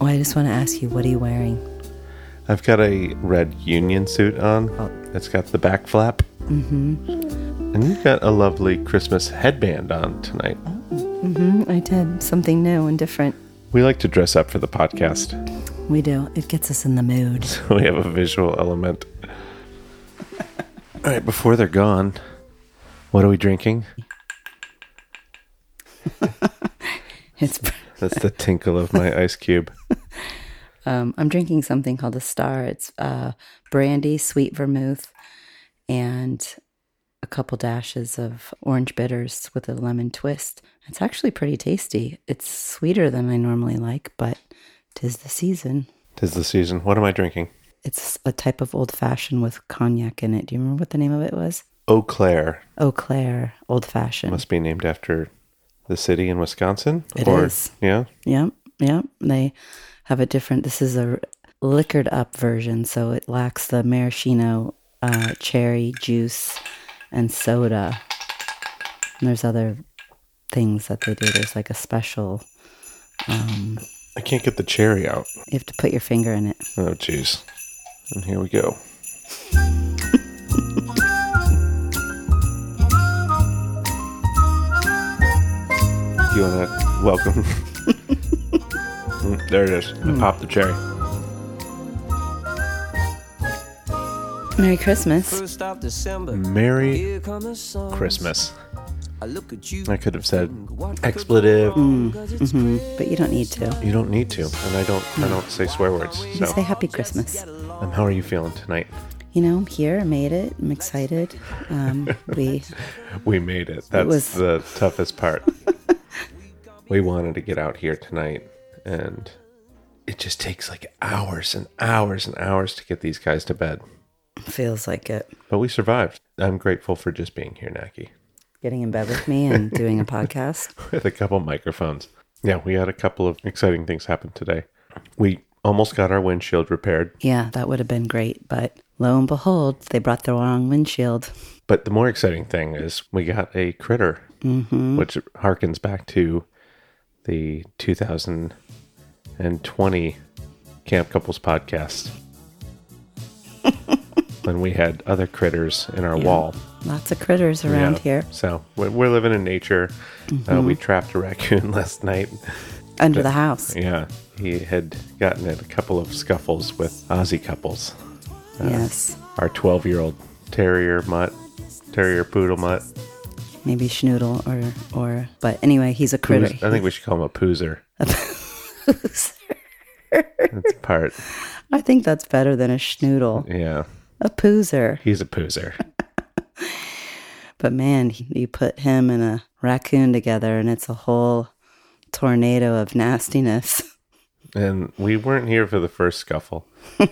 Oh, I just want to ask you, what are you wearing? I've got a red union suit on. Oh. It's got the back flap. Mm-hmm. And you've got a lovely Christmas headband on tonight. Mm, I did something new and different. We like to dress up for the podcast, We do. It gets us in the mood. so we have a visual element. All right, before they're gone, what are we drinking? It's. That's the tinkle of my ice cube. Um, I'm drinking something called a Star. It's uh, brandy, sweet vermouth, and a couple dashes of orange bitters with a lemon twist. It's actually pretty tasty. It's sweeter than I normally like, but tis the season. Tis the season. What am I drinking? It's a type of old fashioned with cognac in it. Do you remember what the name of it was? Eau Claire. Eau Claire, old fashioned. Must be named after the city in Wisconsin. It is. Yeah. Yep, yep. They have a different. This is a liquored up version, so it lacks the maraschino, uh, cherry juice, and soda. And there's other things that they do. There's like a special. Um, I can't get the cherry out. you have to put your finger in it. Oh, jeez. And here we go. Do you want to welcome? Mm, there it is. I popped the cherry. Merry Christmas. First of December, Merry here come the sun. Christmas. I look at you. I could have said expletive. But you don't need to. You don't need to, and I don't. I don't say swear words. You say Happy Christmas. um, how are you feeling tonight? You know, I'm here. I made it. I'm excited. Um, we We made it. That's was- the toughest part. We wanted to get out here tonight, and it just takes like hours and hours and hours to get these guys to bed. feels like it. But we survived. I'm grateful for just being here, Naki, Getting in bed with me and doing a podcast. with a couple microphones. Yeah, we had a couple of exciting things happen today. We almost got our windshield repaired, Yeah, that would have been great. But lo and behold, they brought the wrong windshield. but the more exciting thing is we got a critter, mm-hmm. which harkens back to the 2020 Camp Couples podcast. when we had other critters in our wall. Lots of critters around Yeah. here So we're, we're living in nature. Uh, we trapped a raccoon last night. under the house. Yeah, he had gotten in a couple of scuffles with Ozzy couples. yes. Our 12 year old terrier mutt, terrier poodle mutt. Maybe schnoodle or, or, but anyway, he's a critter. I think we should call him a poozer. That's part. I think that's better than a schnoodle. Yeah, A poozer. he's a poozer. But man, you put him and a raccoon together and it's a whole tornado of nastiness. And we weren't here for the first scuffle.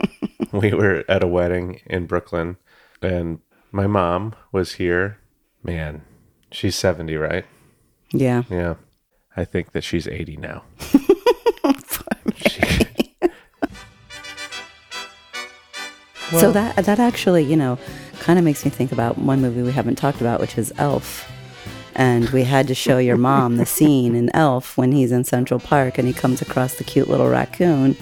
we were at a wedding in Brooklyn, and my mom was here. Man, she's 70, right? Yeah. Yeah. I think that she's 80 now. She- so that that actually, you know, kind of makes me think about one movie we haven't talked about, which is Elf. And we had to show your mom the scene in Elf when he's in Central Park and he comes across the cute little raccoon.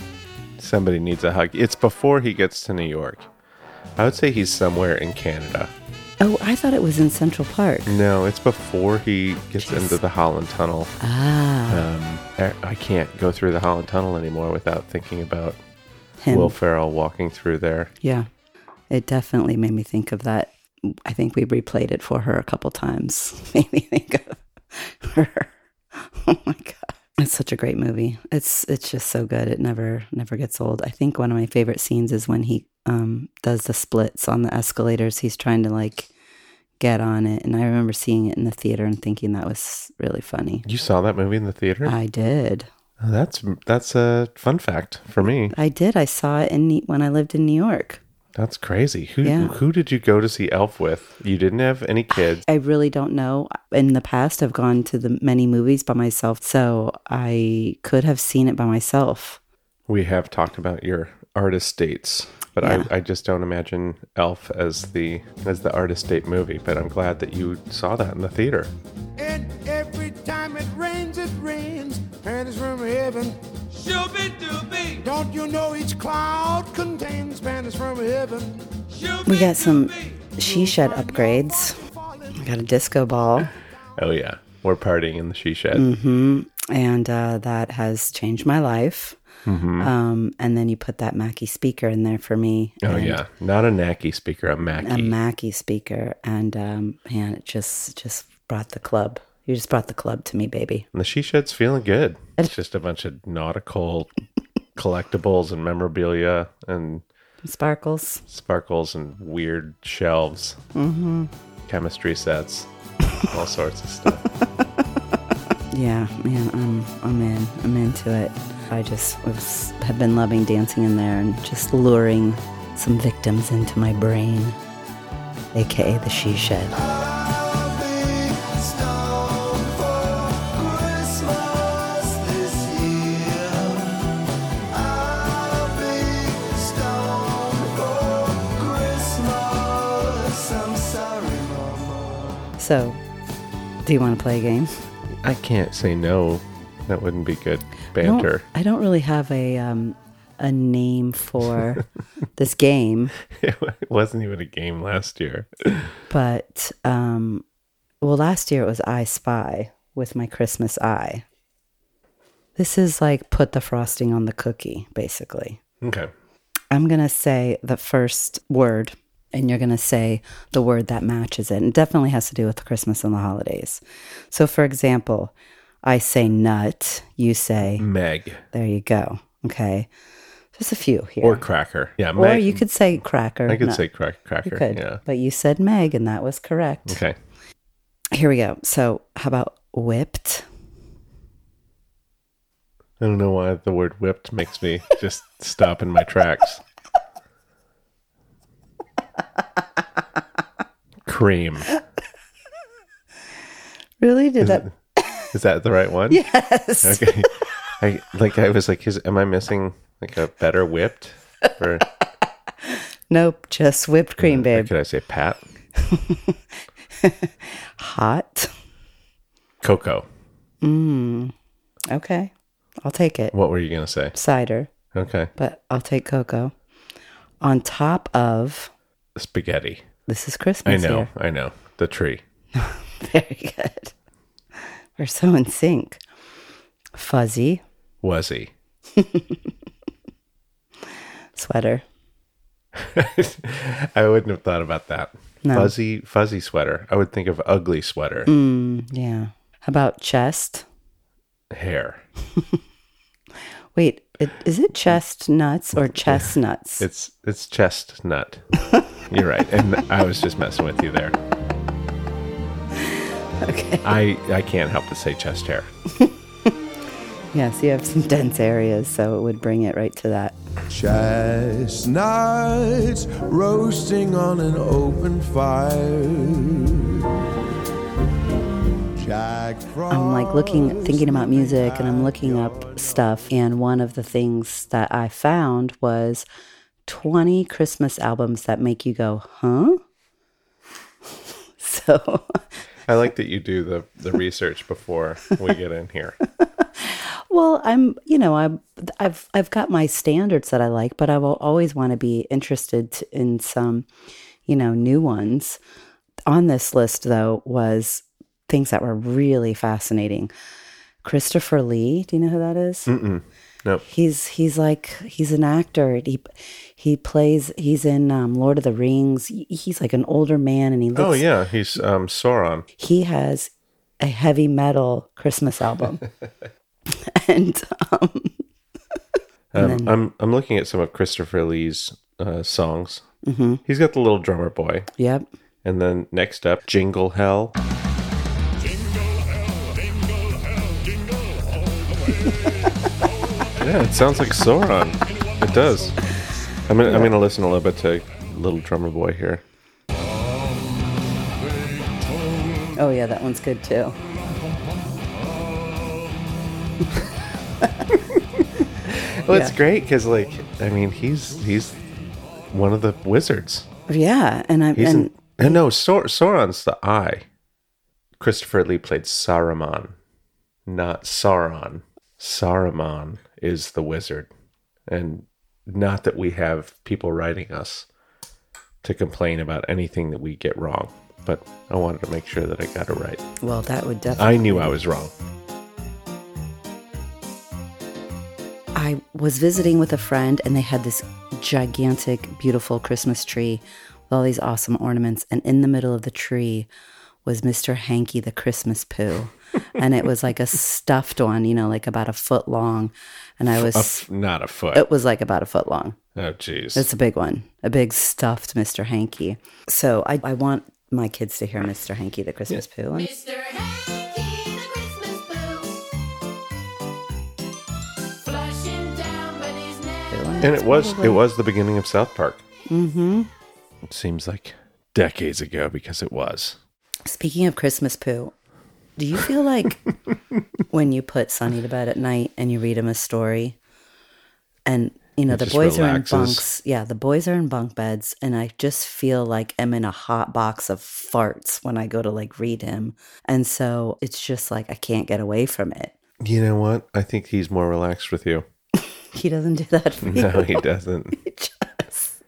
somebody needs a hug. It's before he gets to New York. I would say he's somewhere in Canada. Oh, I thought it was in Central Park. No, it's before he gets into the Holland Tunnel. Ah, Um, I- I can't go through the Holland Tunnel anymore without thinking about him. Will Ferrell walking through there. Yeah. It definitely made me think of that. I think we replayed it for her a couple times. Made me think of her. Oh my god. It's such a great movie. It's it's just so good. It never never gets old. I think one of my favorite scenes is when he um does the splits on the escalators. He's trying to like get on it and I remember seeing it in the theater and thinking that was really funny. You saw that movie in the theater? I did. Oh, that's that's a fun fact for me. I did. I saw it in when I lived in New York. That's crazy. Who Yeah. who did you go to see Elf with? You didn't have any kids. I really don't know. In the past, I've gone to the many movies by myself, so I could have seen it by myself. We have talked about your artist dates, but Yeah. I, I just don't imagine Elf as the as the artist date movie. But I'm glad that you saw that in the theater. And every time it rains, it rains. Panties from heaven. Shoot! Shooby dooby. Don't you know each cloud contains banners from heaven? We got some she shed upgrades. We got a disco ball, Oh yeah, we're partying in the she shed. and uh, that has changed my life. Um, and then you put that Mackie speaker in there for me. Oh yeah, not a Mackie speaker, a Mackie. a Mackie speaker, and um, man, it just just brought the club. You just brought the club to me, baby. and the she shed's feeling good. It's just a bunch of nautical collectibles and memorabilia and Sparkles. sparkles and weird shelves, mm-hmm. chemistry sets, all sorts of stuff. Yeah, man, I'm I'm in. I'm into it. I just was have been loving dancing in there and just luring some victims into my brain, aka the she shed. So, do you want to play a game? I can't say no. That wouldn't be good I don't- banter. I don't really have a um, a name for this game, it wasn't even a game last year. but um, well, last year it was I Spy with my Christmas eye. This is like put the frosting on the cookie, basically. Okay. I'm going to say the first word, and you're going to say the word that matches it. And it definitely has to do with Christmas and the holidays. So, for example, I say nut, you say, Meg there you go. Okay. Just a few here. or cracker. Yeah, Or you could say cracker. I could No, say crack, cracker. You could. Yeah. But you said Meg, and that was correct. Okay. Here we go. So, how about whipped? I don't know why the word whipped makes me just stop in my tracks. Cream. Really? Did that? Is that the right one? Yes. Okay. I like I was like, is am I missing like a better whipped? Or, Nope. Just whipped cream, or babe. could I say pat? Hot. Cocoa. Mm, okay. I'll take it. What were you gonna say? Cider, Okay. but I'll take cocoa. On top of Spaghetti. this is Christmas. I know, here. I know. The tree. Very good. We're so in sync. Fuzzy Wuzzy. sweater. I wouldn't have thought about that. No. Fuzzy fuzzy sweater. I would think of ugly sweater. Mm, yeah. How about chest? Hair. Wait, it, is it chestnuts or chestnuts? It's it's chestnut. You're right. And I was just messing with you there. Okay. I I can't help but say chest hair. Yes, you have some dense areas, so it would bring it right to that. Chestnuts roasting on an open fire. Jack I'm like looking, thinking about music, and I'm looking up stuff. And one of the things that I found was 20 Christmas albums that make you go, huh? So, I like that you do the the research before we get in here. well, I'm, you know, I'm, I've, I've got my standards that I like, but I will always want to be interested in some, you know, new ones. On this list, though, was things that were really fascinating. Christopher Lee, do you know who that is? Mm-mm. Nope. He's he's like he's an actor. He he plays. He's in um, Lord of the Rings. He's like an older man, and he looks. Oh yeah, he's um Sauron. He has a heavy metal Christmas album, and um, Um, I'm I'm looking at some of Christopher Lee's uh, songs. Mm-hmm. He's got the little drummer boy, yep, and then next up, Jingle Hell. Yeah, it sounds like Sauron. It does. I'm gonna, I'm gonna listen a little bit to Little Drummer Boy here. oh yeah, that one's good too. Well, it's Yeah. great because, like, I mean, he's he's one of the wizards. Yeah, and I He's and an, and uh, no, Saur, Sauron's the eye. Christopher Lee played Saruman, not Sauron. Saruman is the wizard. And not that we have people writing us to complain about anything that we get wrong, but I wanted to make sure that I got it right. Well, that would definitely. I knew I was wrong. I was visiting with a friend and they had this gigantic, beautiful Christmas tree with all these awesome ornaments. And in the middle of the tree was Mr. Hanky the Christmas poo. And it was like a stuffed one, you know, like about a foot long. And I was, f- not a foot. it was like about a foot long. oh, jeez. It's a big one, a big stuffed Mr. Hanky. So I, I want my kids to hear Mr. Hanky the Christmas poo. And Mr. Hanky, the Christmas boo. Flushing down Buddy's neck. And it was it was the beginning of South Park. Mm-hmm. It seems like decades ago because it was. Speaking of Christmas poo, do you feel like when you put Sonny to bed at night and you read him a story, and you know It the boys are in relaxes. bunks, yeah, the boys are in bunk beds, and I just feel like I'm in a hot box of farts when I go to like read him, and so it's just like I can't get away from it. You know what? I think he's more relaxed with you. He doesn't do that. No, he doesn't. Just-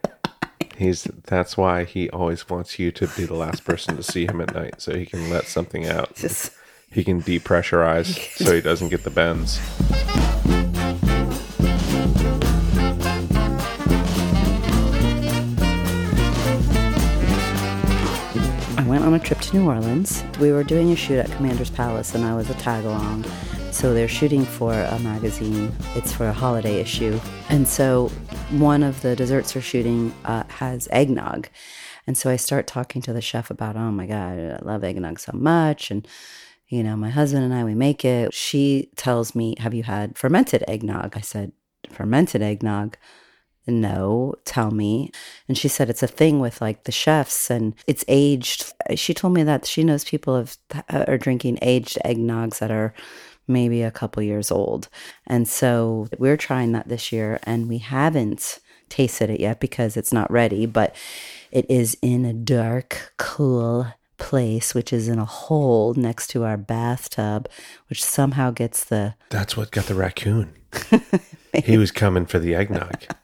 He's that's why he always wants you to be the last person to see him at night so he can let something out. just He can depressurize so he doesn't get the bends. I went on a trip to New Orleans. We were doing a shoot at Commander's Palace, and I was a tag along. So they're shooting for a magazine. It's for a holiday issue. And so one of the desserts they're shooting uh, has eggnog. And so I start talking to the chef about, oh my God, I love eggnog so much. And, you know, my husband and I, we make it. She tells me, have you had fermented eggnog? I said, fermented eggnog? no, tell me. And she said it's a thing with like the chefs and it's aged. She told me that she knows people have, are drinking aged eggnogs that are maybe a couple years old. And so we're trying that this year and we haven't tasted it yet because it's not ready, but it is in a dark, cool place, which is in a hole next to our bathtub, which somehow gets the That's what got the raccoon. he was coming for the eggnog.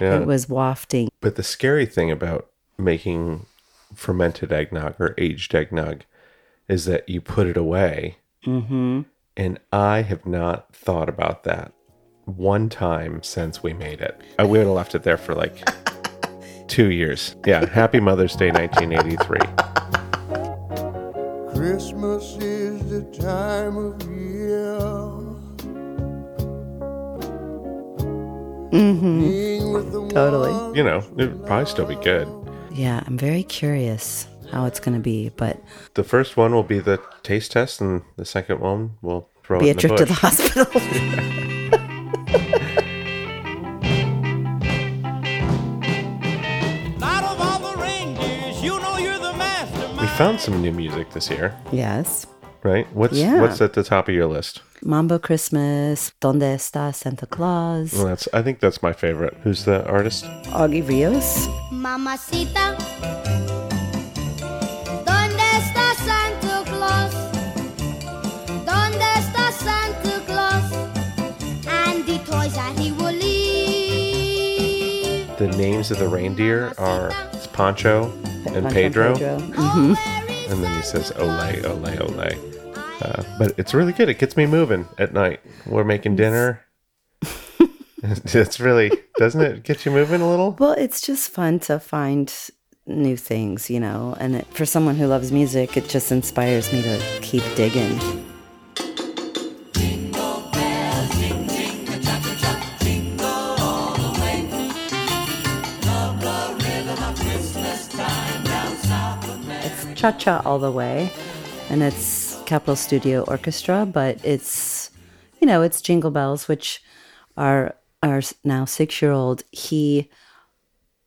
Yeah. it was wafting. But the scary thing about making fermented eggnog or aged eggnog is that you put it away. Mm-hmm. And I have not thought about that one time since we made it. I would have left it there for like two years. Yeah. Happy Mother's Day 1983. Christmas is the time of year. Mm-hmm. Being with the Totally. one You know, it would probably still be good. Yeah, I'm very curious how it's going to be, but The first one will be the taste test, and the second one will throw be it a in the trip to the hospital. found some new music this year, yes. right? What's Yeah. what's at the top of your list? Mambo Christmas, Donde está Santa Claus, Well, that's I think that's my favorite. Who's the artist? Augie Rios. Mamacita, ¿dónde está Santa Claus? ¿Dónde está Santa Claus? And the toys that he will leave. The names of the reindeer are it's Pancho and Pedro, Mhm. and then he says "Ole, ole, ole." Uh, but it's really good. It gets me moving at night. We're making dinner. it's really doesn't it get you moving a little? Well, it's just fun to find new things, you know, and it, for someone who loves music, it just inspires me to keep digging. Cha Cha All the Way, and it's Capitol Studio Orchestra, but it's, you know, it's Jingle Bells, which our, our now six year old, he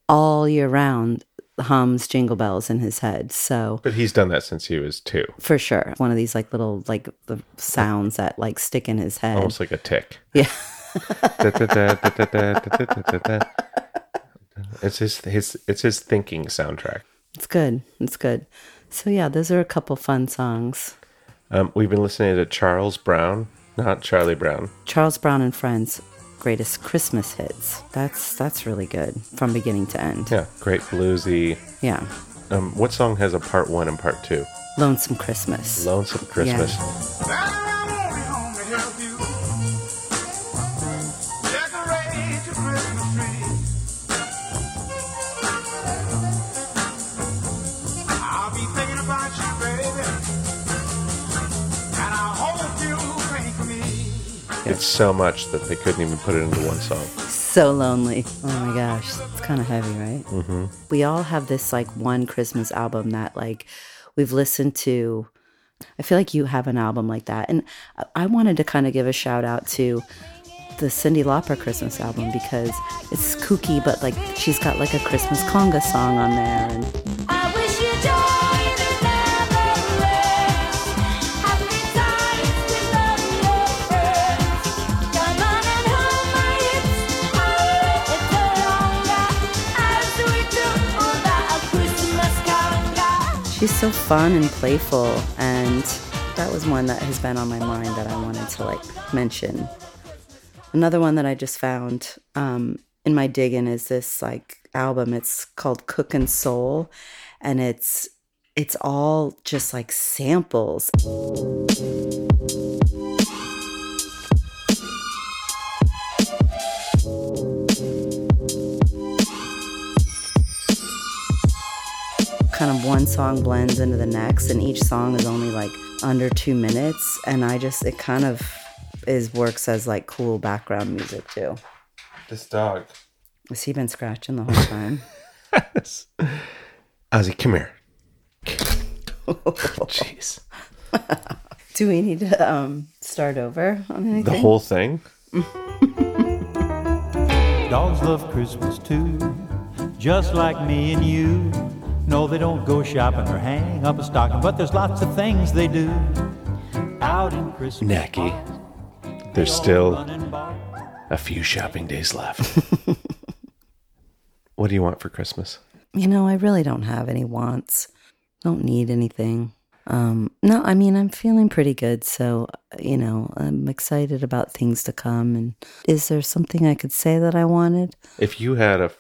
all year round hums Jingle Bells in his head. So But he's done that since he was two, for sure, one of these like little, like the sounds that like stick in his head. almost like a tick. Yeah. It's his his it's his thinking soundtrack. It's good. It's good. So yeah, those are a couple fun songs. Um, we've been listening to Charles Brown Not Charlie Brown. Charles Brown and Friends greatest Christmas hits. That's that's really good from beginning to end. Yeah, great bluesy. Yeah. Um, what song has a part one and part two? Lonesome Christmas. Lonesome Christmas. It's so much that they couldn't even put it into one song. so lonely. Oh my gosh, it's kind of heavy, right? Mm-hmm. We all have this like one Christmas album that like we've listened to. I feel like you have an album like that, and I- I wanted to kind of give a shout out to the Cyndi Lauper Christmas album because it's kooky, but like she's got like a Christmas conga song on there, and she's so fun and playful, and that was one that has been on my mind that I wanted to like mention. Another one that I just found um, in my digging is this like album. It's called Cookin' Soul, and it's it's all just like samples. One song blends into the next, and each song is only like under two minutes. And I just it kind of is works as like cool background music too. This dog. Has he been scratching the whole time? Ozzy, come here. Jeez. Do we need to um, start over on anything? The whole thing? Dogs love Christmas too, just like me and you. No, they don't go shopping or hang up a stocking, but there's lots of things they do out in Christmas. Nacky. There's still a few shopping days left. what do you want for Christmas? You know, I really don't have any wants. Don't need anything. Um, no, I mean, I'm feeling pretty good. So, you know, I'm excited about things to come. And is there something I could say that I wanted? If you had a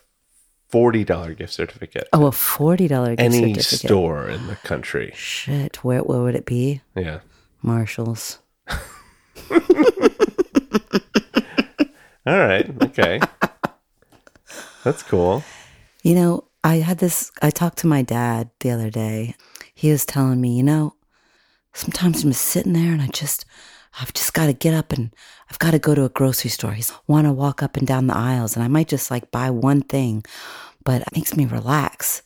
$40 gift certificate, Oh, a $40 gift certificate. any certificate. store in the country. Shit, where, where would it be? Yeah. Marshall's. All right. Okay. That's cool. You know, I had this, I talked to my dad the other day. He was telling me, you know, sometimes I'm just sitting there and I just, I've just got to get up and I've got to go to a grocery store. He's want to walk up and down the aisles and I might just like buy one thing, but it makes me relax.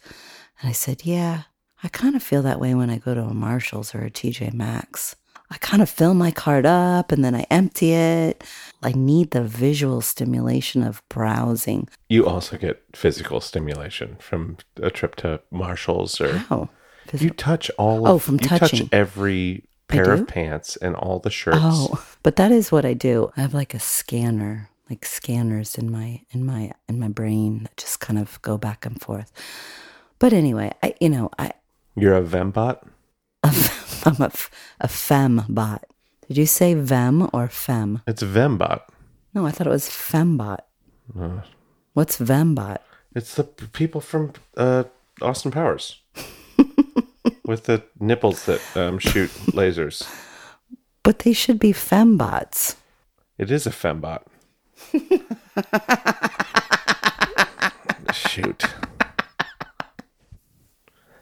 And I said, yeah, I kind of feel that way when I go to a Marshall's or a TJ Maxx. I kind of fill my cart up and then I empty it. I need the visual stimulation of browsing. You also get physical stimulation from a trip to Marshall's or Oh, you touch all of Oh, from you touching. touch every I pair of pants and all the shirts. Oh, but that is what I do. I have like a scanner, like scanners in my in my in my brain that just kind of go back and forth. But anyway, I you know I You're a Vembot? I'm a, f- a fem bot. Did you say vem or fem? It's Vembot. No, I thought it was fembot. What's vembot? It's the people from uh, Austin Powers with the nipples that um, shoot lasers. But they should be fembots. It is a fembot. Shoot.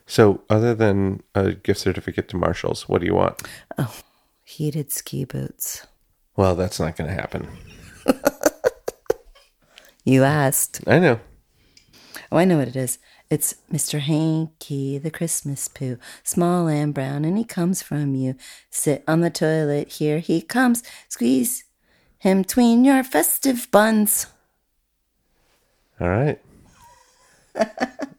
So, other than a gift certificate to Marshalls, what do you want? Oh, Heated ski boots. Well, that's not going to happen. You asked. I know. Oh, I know what it is. It's Mr. Hanky, the Christmas poo, small and brown, and he comes from you. Sit on the toilet, here he comes. Squeeze him tween your festive buns. All right.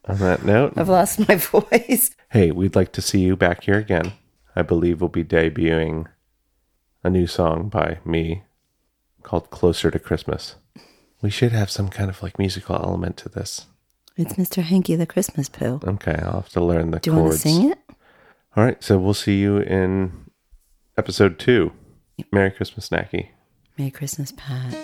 On that note, I've lost my voice. hey, we'd like to see you back here again. I believe we'll be debuting a new song by me called Closer to Christmas. We should have some kind of like musical element to this. It's Mr. Hanky, the Christmas poo. Okay, I'll have to learn the Do you want to chords. sing it? All right, so we'll see you in episode two. Merry Christmas, Snacky. Merry Christmas, Pat.